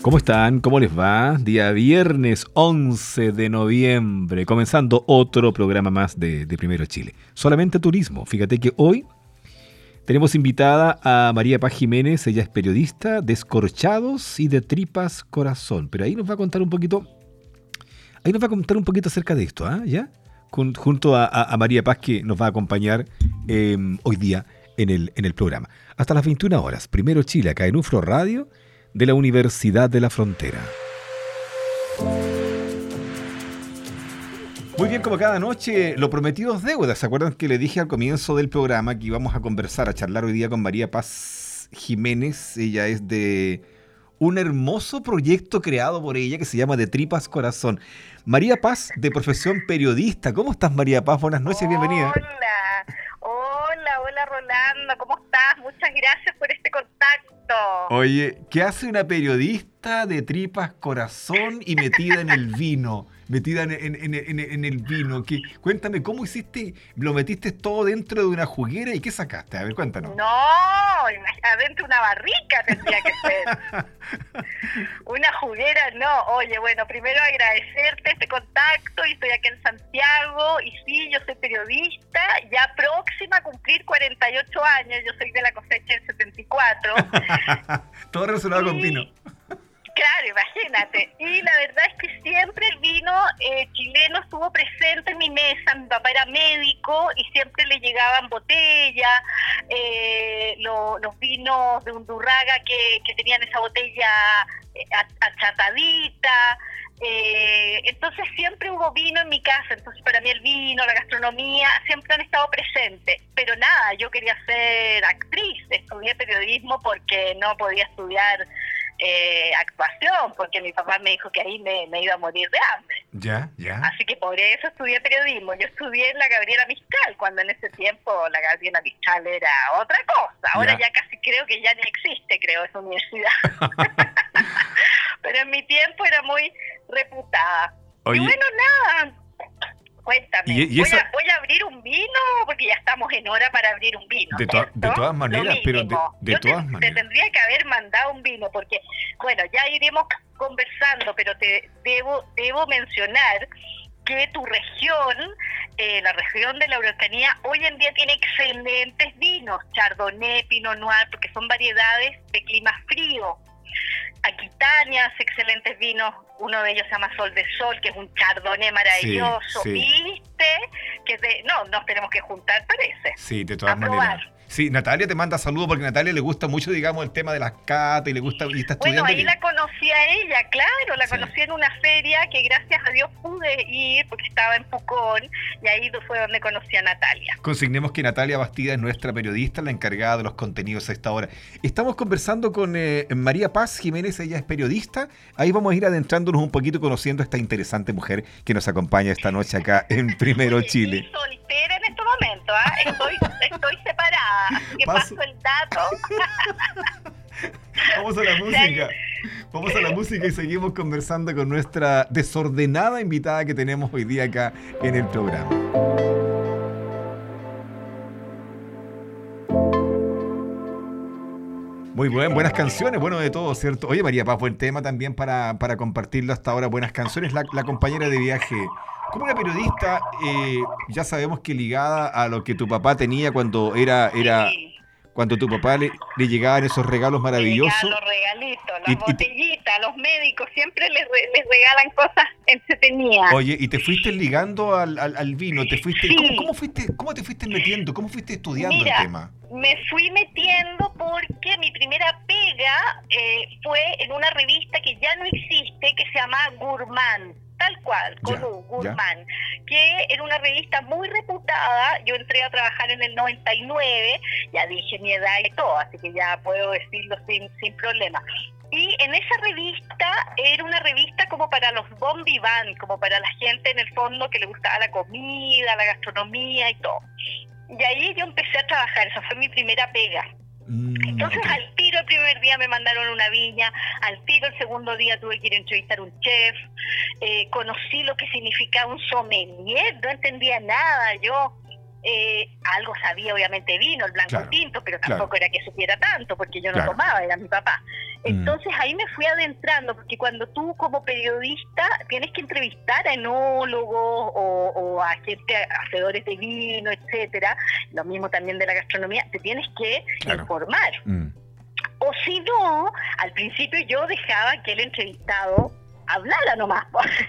¿Cómo están? ¿Cómo les va? Día viernes 11 de noviembre, comenzando otro programa más de, Primero Chile. Solamente turismo. Fíjate que hoy tenemos invitada a María Paz Jiménez, ella es periodista de Escorchados y de Tripas Corazón. Pero ahí nos va a contar un poquito, ahí nos va a contar un poquito acerca de esto, ¿ah? ¿Ya? junto a, María Paz que nos va a acompañar em, hoy día en el, en el programa. Hasta las 21 horas, Primero Chile, acá en UFRO Radio de la Universidad de la Frontera. Muy bien, como cada noche, lo prometido es deuda. ¿Se acuerdan que le dije al comienzo del programa que íbamos a conversar, a charlar hoy día con María Paz Jiménez? Ella es de un hermoso proyecto creado por ella que se llama De Tripas Corazón. María Paz, de profesión periodista. ¿Cómo estás, María Paz? Buenas noches, bienvenida. Hola, ¿Cómo estás? Muchas gracias por este contacto. Oye, ¿qué hace una periodista de tripas corazón y metida en el vino? metida en, el vino. Que, cuéntame, ¿cómo hiciste? ¿Lo metiste todo dentro de una juguera y qué sacaste? A ver, cuéntanos. No, adentro de una barrica tendría que ser. una juguera, no. Oye, bueno, primero agradecerte este contacto y estoy aquí en Santiago y sí, yo soy periodista, ya próxima a cumplir 48 años, yo soy de la cosecha del 74. todo relacionado con vino. Claro, imagínate. Y la verdad es que siempre el vino eh, chileno estuvo presente en mi mesa. Mi papá era médico y siempre le llegaban botellas, eh, los vinos de Undurraga que, que tenían esa botella eh, achatadita. entonces siempre hubo vino en mi casa, entonces para mí el vino, la gastronomía, siempre han estado presentes. Pero nada, yo quería ser actriz, estudié periodismo porque no podía estudiar eh, actuación, porque mi papá me dijo que ahí me, iba a morir de hambre. Ya, ya. Así que por eso estudié periodismo. Yo estudié en la Gabriela Mistral, cuando en ese tiempo la Gabriela Mistral era otra cosa. Ahora ya, casi creo que ya ni existe, creo, esa universidad. Pero en mi tiempo era muy reputada. Y bueno, nada, Cuéntame, voy, a, abrir un vino porque ya estamos en hora para abrir un vino. De, todas maneras, pero de, todas te, maneras. Te tendría que haber mandado un vino porque, bueno, ya iremos conversando, pero te debo, debo mencionar que tu región, eh, la región de la Araucanía, hoy en día tiene excelentes vinos, Chardonnay, Pinot Noir, porque son variedades de clima frío. Aquitania excelentes vinos, uno de ellos se llama Sol de Sol, que es un chardonnay maravilloso. ¿Viste? Que no, nos tenemos que juntar, parece. Sí, de todas maneras. Sí, Natalia te manda saludos porque a Natalia le gusta mucho, digamos, el tema de las catas y le gusta y está estudiando. Bueno, ahí la conocí a ella, claro, la conocí en una feria que gracias a Dios pude ir porque estaba en Pucón y ahí fue donde conocí a Natalia. Consignemos que Natalia Bastida es nuestra periodista, la encargada de los contenidos a esta hora. Estamos conversando con eh, María Paz Jiménez, ella es periodista. Ahí vamos a ir adentrándonos un poquito conociendo a esta interesante mujer que nos acompaña esta noche acá en Primero Chile. Estoy soltera en este momento, ¿ah? estoy, estoy separada que paso, el dato. Vamos a la música. Vamos a la música y seguimos conversando con nuestra desordenada invitada que tenemos hoy día acá en el programa. Muy buen, buenas canciones, bueno de todo, ¿cierto? Oye, María Paz, buen tema también para, para compartirlo hasta ahora. Buenas canciones, la, compañera de viaje como una periodista, eh, ya sabemos que ligada a lo que tu papá tenía cuando era, era cuando tu papá le, llegaban esos regalos maravillosos. Los regalitos, las botellitas, los médicos siempre les, regalan cosas entretenidas. Oye, y te fuiste ligando al, al, vino, te fuiste, ¿cómo, fuiste, ¿cómo te fuiste metiendo? ¿Cómo fuiste estudiando el tema? Me fui metiendo porque mi primera pega eh, fue en una revista que ya no existe, que se llama Gourmand cual, con Guzmán, que era una revista muy reputada. Yo entré a trabajar en el 99, ya dije mi edad y todo, así que ya puedo decirlo sin, sin problema. Y en esa revista era una revista como para los bon vivant, como para la gente en el fondo que le gustaba la comida, la gastronomía y todo. Y ahí yo empecé a trabajar, esa fue mi primera pega. Mm, Entonces al tiro el primer día me mandaron una viña, al tiro el segundo día tuve que ir a entrevistar a un chef, eh, conocí lo que significaba un sommelier, no entendía nada yo, eh, algo sabía obviamente vino, el blanco tinto, pero tampoco era que supiera tanto, porque yo no tomaba, era mi papá. Mm. Entonces ahí me fui adentrando, porque cuando tú como periodista tienes que entrevistar a enólogos o, a gente, hacedores de vino, etcétera, lo mismo también de la gastronomía, te tienes que informar. Mm. O si no, al principio yo dejaba que el entrevistado hablara nomás,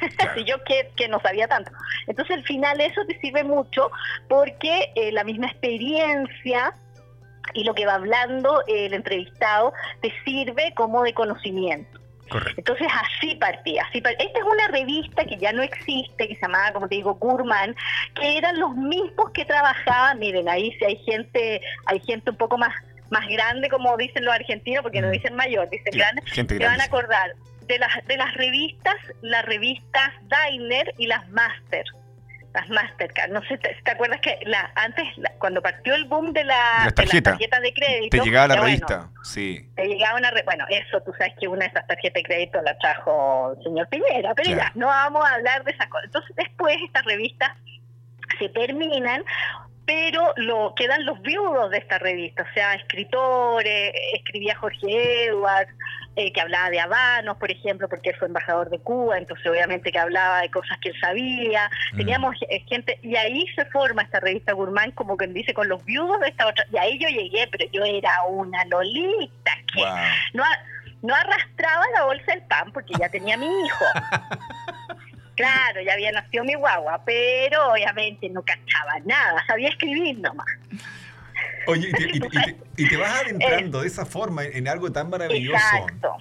y yo que, que, no sabía tanto. Entonces al final eso te sirve mucho porque eh, la misma experiencia y lo que va hablando el entrevistado te sirve como de conocimiento. Entonces así partía, así Esta es una revista que ya no existe, que se llamaba, como te digo, Gurman, que eran los mismos que trabajaban, miren, ahí si hay gente, hay gente un poco más más grande, como dicen los argentinos, porque no mm. dicen mayor, dicen grande, se van a acordar de las, de las revistas, las revistas Diner y las Master. Las Mastercard. No sé, ¿te, acuerdas que la, antes, cuando partió el boom de, la, las tarjetas de crédito? Te llegaba la revista, sí. Te llegaba una. bueno, eso tú sabes que una de esas tarjetas de crédito la trajo el señor Piñera, pero ya, no vamos a hablar de esas cosas. Entonces, después estas revistas se terminan pero lo quedan los viudos de esta revista, o sea, escritores, escribía Jorge Edwards, eh, que hablaba de Habanos, por ejemplo, porque él fue embajador de Cuba, entonces obviamente que hablaba de cosas que él sabía, mm. teníamos eh, gente, y ahí se forma esta revista Gourmand, como quien dice, con los viudos de esta otra, y ahí yo llegué, pero yo era una lolita, que no, no arrastraba la bolsa del pan porque ya tenía mi hijo. Claro, ya había nacido mi guagua, pero obviamente no cachaba nada, sabía escribir nomás. Oye, y te, vas adentrando de esa forma en, algo tan maravilloso. Exacto.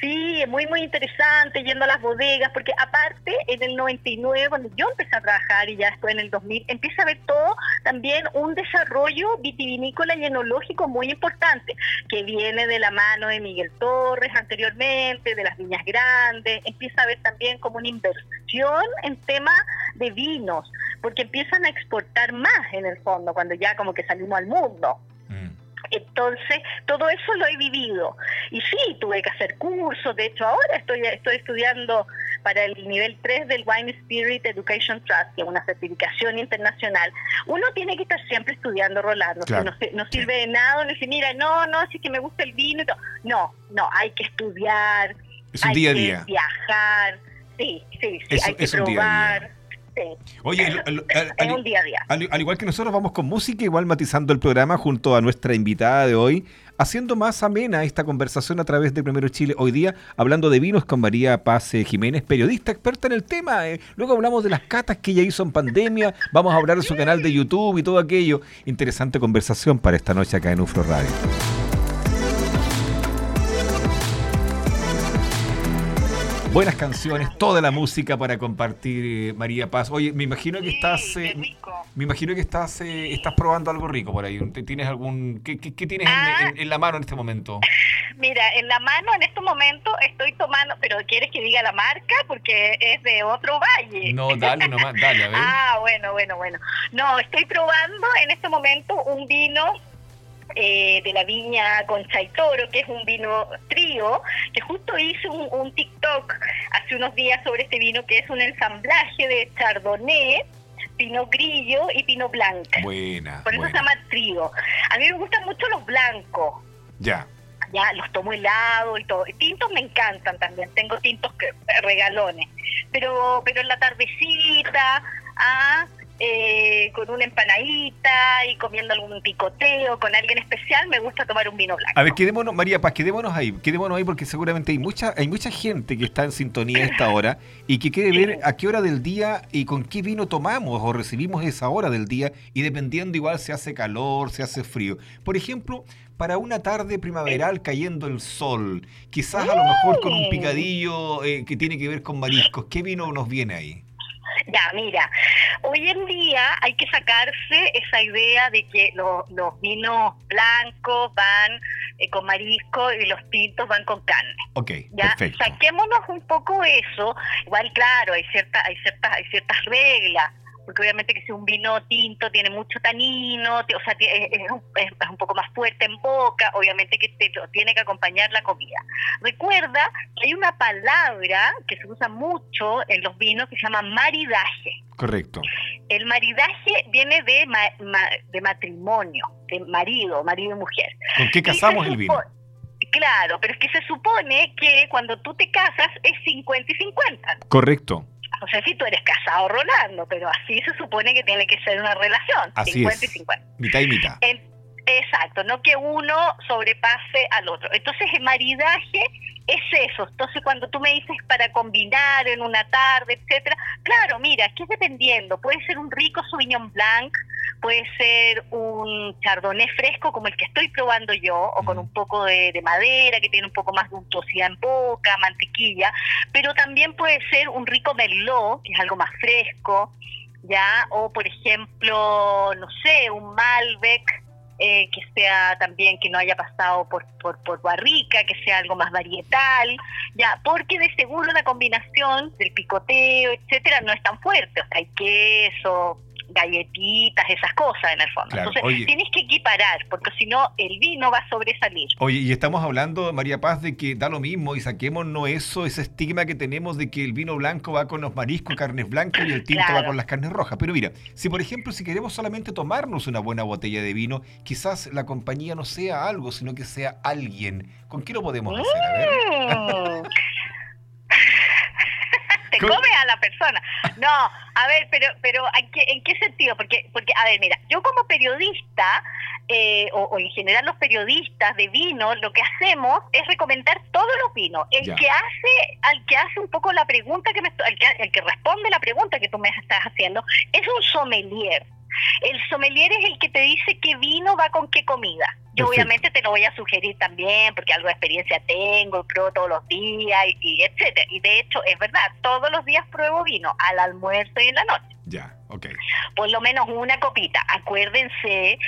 Sí, muy, muy interesante, yendo a las bodegas, porque aparte, en el 99, cuando yo empecé a trabajar y ya estoy en el 2000, empieza a ver todo también un desarrollo vitivinícola y enológico muy importante, que viene de la mano de Miguel Torres anteriormente, de las Viñas Grandes, empieza a ver también como una inversión en tema de vinos, porque empiezan a exportar más en el fondo, cuando ya como que salimos al mundo. Entonces, todo eso lo he vivido. Y sí, tuve que hacer cursos. De hecho, ahora estoy, estoy estudiando para el nivel 3 del Wine Spirit Education Trust, que es una certificación internacional. Uno tiene que estar siempre estudiando, Rolando. no, sirve de nada uno dice, mira, no, no, sí que me gusta el vino. No, no, hay que estudiar. Es un hay día a día. viajar. Sí, sí, sí. hay que probar. Oye, al, un día a día. Al, igual que nosotros vamos con música, igual matizando el programa junto a nuestra invitada de hoy, haciendo más amena esta conversación a través de Primero Chile. Hoy día hablando de vinos con María Paz Jiménez, periodista experta en el tema. Eh. Luego hablamos de las catas que ella hizo en pandemia. Vamos a hablar de su canal de YouTube y todo aquello. Interesante conversación para esta noche acá en UFRO Radio. Buenas canciones, toda la música para compartir, eh, María Paz. Oye, me imagino que estás, eh, me imagino que estás, eh, estás probando algo rico por ahí. ¿Tienes algún, qué, tienes ah. en, la mano en este momento? Mira, en la mano en este momento estoy tomando, pero ¿quieres que diga la marca? Porque es de otro valle. No, dale nomás, dale, a ver. ah, bueno, bueno, bueno. No, estoy probando en este momento un vino eh, de la viña Concha y Toro, que es un vino trío, que justo hice un, TikTok hace unos días sobre este vino, que es un ensamblaje de Chardonnay, Pino Grillo y Pino Blanco. Buena. Por eso se llama trío. A mí me gustan mucho los blancos. Ya. Ya, los tomo helado y todo. Tintos me encantan también. Tengo tintos que, regalones. Pero, pero en la tardecita, ah, eh, con una empanadita y comiendo algún picoteo con alguien especial, me gusta tomar un vino blanco. A ver, quedémonos, María Paz, quedémonos ahí, quedémonos ahí porque seguramente hay mucha, hay mucha gente que está en sintonía a esta hora y que quiere ver a qué hora del día y con qué vino tomamos o recibimos esa hora del día y dependiendo igual se hace calor, se hace frío. Por ejemplo, para una tarde primaveral cayendo el sol, quizás a lo mejor con un picadillo eh, que tiene que ver con mariscos, ¿qué vino nos viene ahí? Ya, mira, hoy en día hay que sacarse esa idea de que los vinos blancos van eh, con marisco y los tintos van con carne. Ok, ¿ya? Saquémonos un poco eso. Igual, claro, hay, cierta, hay, ciertas, hay ciertas reglas. Porque obviamente que si un vino tinto tiene mucho tanino, o sea, es, un poco más fuerte en boca, obviamente que te, tiene que acompañar la comida. Recuerda que hay una palabra que se usa mucho en los vinos que se llama maridaje. Correcto. El maridaje viene de, de matrimonio, de marido, marido y mujer. ¿Con qué casamos el vino? Claro, pero es que se supone que cuando tú te casas es 50 y 50. Correcto. No sé si tú eres casado, Rolando, pero así se supone que tiene que ser una relación. Así 50 y 50. Mitad y mitad. Exacto, no que uno sobrepase al otro. Entonces el maridaje es eso. Entonces, cuando tú me dices para combinar en una tarde, etcétera, claro, mira, que es dependiendo. Puede ser un rico Sauvignon Blanc, puede ser un chardonnay fresco como el que estoy probando yo, o con un poco de, madera que tiene un poco más de untuosidad en boca, mantequilla, pero también puede ser un rico merlot, que es algo más fresco, ya, o por ejemplo, no sé, un Malbec eh, que sea también que no haya pasado por, por, por, barrica, que sea algo más varietal, ya, porque de seguro la combinación del picoteo, etcétera, no es tan fuerte, o sea, hay queso, galletitas, esas cosas en el fondo. Entonces tienes que equiparar, porque si no el vino va a sobresalir. Oye, y estamos hablando, María Paz, de que da lo mismo y saquémonos eso, ese estigma que tenemos de que el vino blanco va con los mariscos, carnes blancas y el tinto va con las carnes rojas. Pero mira, si por ejemplo, si queremos solamente tomarnos una buena botella de vino, quizás la compañía no sea algo, sino que sea alguien. ¿Con qué lo podemos hacer? A ver. Mm. te come a la persona. No, a ver, pero pero ¿en qué, en qué sentido? Porque, porque a ver, mira, yo como periodista, eh, o, en general los periodistas de vino, lo que hacemos es recomendar todos los vinos. El que hace, al que hace un poco la pregunta que me, el que, el que responde la pregunta que tú me estás haciendo, es un sommelier. El sommelier es el que te dice qué vino va con qué comida. Yo obviamente te lo voy a sugerir también porque algo de experiencia tengo, pruebo todos los días y, y etcétera. Y de hecho es verdad, todos los días pruebo vino al almuerzo y en la noche. Ya, ok. Por lo menos una copita. Acuérdense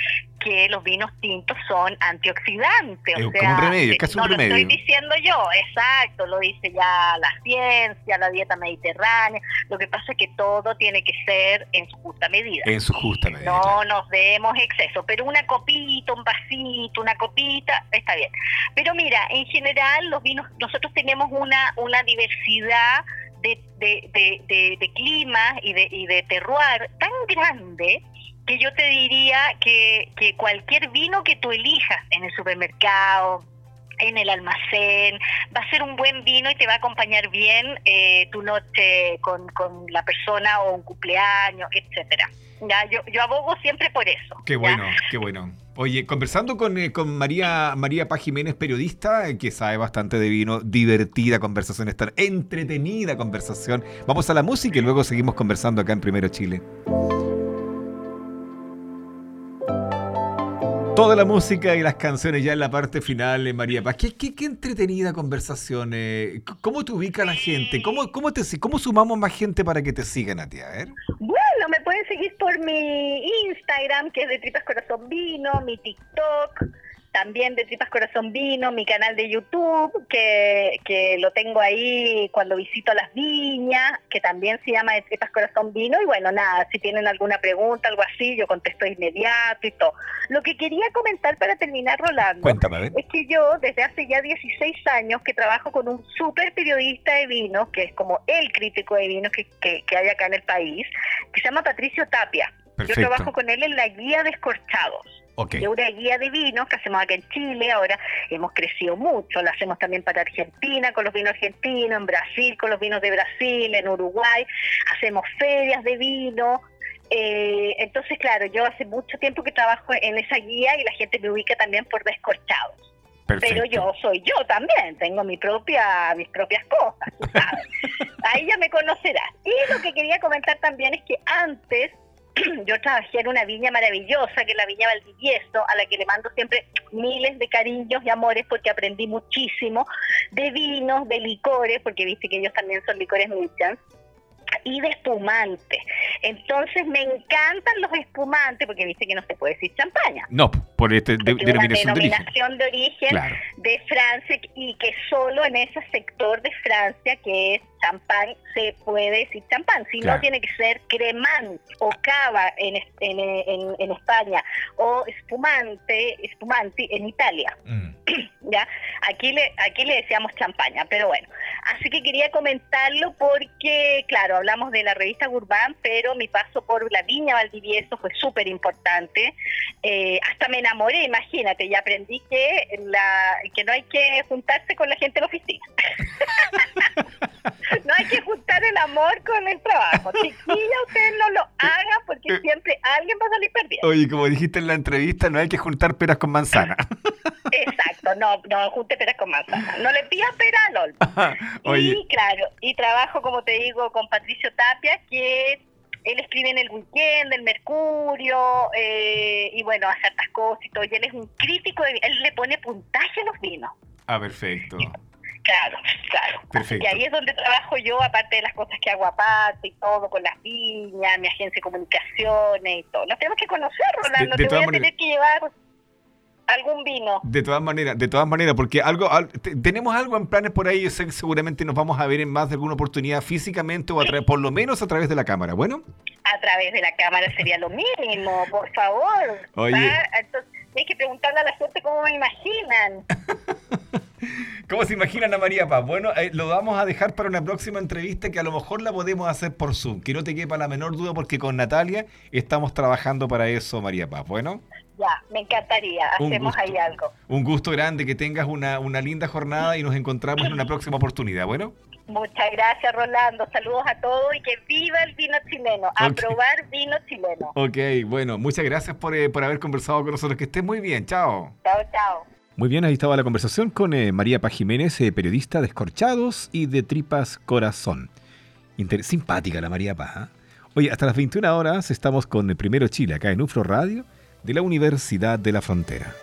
que los vinos tintos son antioxidantes. Es como un remedio, es casi no un remedio. lo estoy diciendo yo, exacto, lo dice ya la ciencia, la dieta mediterránea. Lo que pasa es que todo tiene que ser en su justa medida. En su justa medida. No nos demos exceso, pero una copita, un vasito, una copita, está bien. Pero mira, en general los vinos, nosotros tenemos una, una diversidad de, de, de, de, clima y de, y de terroir tan grande que yo te diría que, que cualquier vino que tú elijas en el supermercado, en el almacén, va a ser un buen vino y te va a acompañar bien eh, tu noche con, con, la persona o un cumpleaños, etcétera. Ya, yo, yo abogo siempre por eso. Qué bueno, qué bueno. Oye, conversando con, eh, con María, María Paz Jiménez, periodista, eh, que sabe bastante de vino, divertida conversación, estar entretenida conversación. Vamos a la música y luego seguimos conversando acá en Primero Chile. Toda la música y las canciones ya en la parte final, eh, María Paz. Qué, qué, qué entretenida conversación. ¿Cómo te ubica la gente? ¿Cómo, cómo, te, ¿Cómo sumamos más gente para que te sigan a ti? A ver. Bueno, me pueden seguir por mi Instagram, que es de Tripas Corazón Vino, mi TikTok también de Tripas Corazón Vino, mi canal de YouTube, que, que lo tengo ahí cuando visito las viñas, que también se llama de Tripas Corazón Vino. Y bueno, nada, si tienen alguna pregunta, algo así, yo contesto inmediato y todo. Lo que quería comentar para terminar, Rolando, es que yo desde hace ya 16 años que trabajo con un súper periodista de vinos, que es como el crítico de vinos que, que, hay acá en el país, que se llama Patricio Tapia. Yo trabajo con él en la guía de escorchados. Okay. De una guía de vinos que hacemos acá en Chile, ahora hemos crecido mucho, la hacemos también para Argentina con los vinos argentinos, en Brasil con los vinos de Brasil, en Uruguay, hacemos ferias de vino. Eh, entonces, claro, yo hace mucho tiempo que trabajo en esa guía y la gente me ubica también por descorchados. Pero yo soy yo también, tengo mi propia, mis propias cosas, Ahí ya me conocerás. Y lo que quería comentar también es que antes yo trabajé en una viña maravillosa, que es la Viña Valdivieso, a la que le mando siempre miles de cariños y amores porque aprendí muchísimo de vinos, de licores, porque viste que ellos también son licores Michan. y de espumantes. Entonces me encantan los espumantes porque viste que no se puede decir champaña. No, por este de, denominación, de origen, de, Francia y que solo en ese sector de Francia que es champán se puede decir champán, si no tiene que ser cremant o cava en, en, en, España o espumante, espumante en Italia. Mm. ¿Ya? Aquí le aquí le decíamos champaña, pero bueno, así que quería comentarlo porque claro, hablamos de la revista Gurbán, pero mi paso por la Viña Valdivieso fue súper importante. Eh, hasta me enamoré, imagínate, y aprendí que la que no hay que juntarse con la gente de la oficina. no hay que juntar el amor con el trabajo. Chiquilla, ustedes no lo hagan porque eh. siempre alguien va a salir perdiendo. Oye, como dijiste en la entrevista, no hay que juntar peras con manzana. Exacto, no, no junte peras con manzana. No le pidas pera al Y claro, y trabajo, como te digo, con Patricio Tapia, que él escribe en el weekend, el Mercurio, eh, y bueno, hace estas cosas y todo. Y él es un crítico, él le pone puntaje a los vinos. Ah, perfecto. Claro, claro. Perfecto. Y ahí es donde trabajo yo, aparte de las cosas que hago aparte y todo, con las viñas, mi agencia de comunicaciones y todo. Nos tenemos que conocer, Rolando. Te voy a tener que llevar algún vino. De todas maneras, de todas maneras, porque algo tenemos algo en planes por ahí, seguramente nos vamos a ver en más de alguna oportunidad físicamente o a través, por lo menos a través de la cámara, ¿bueno? A través de la cámara sería lo mínimo, por favor. Oye. Entonces, hay que preguntarle a la gente cómo me imaginan. ¿Cómo se imaginan a María Paz? Bueno, eh, lo vamos a dejar para una próxima entrevista que a lo mejor la podemos hacer por Zoom. Que no te quepa la menor duda porque con Natalia estamos trabajando para eso, María Paz. Bueno. Ya, me encantaría. Hacemos ahí algo. Un gusto grande, que tengas una, una linda jornada y nos encontramos en una próxima oportunidad. Bueno. Muchas gracias, Rolando. Saludos a todos y que viva el vino chileno. A probar vino chileno. Ok, bueno, muchas gracias por, eh, por haber conversado con nosotros. Que estés muy bien. Chao. Chao, chao. Muy bien, ahí estaba la conversación con eh, María Paz Jiménez, eh, periodista de Escorchados y de Tripas Corazón. simpática la María Paz. ¿ah? Oye, hasta las 21 horas estamos con el Primero Chile, acá en UFRO Radio, de la Universidad de la Frontera.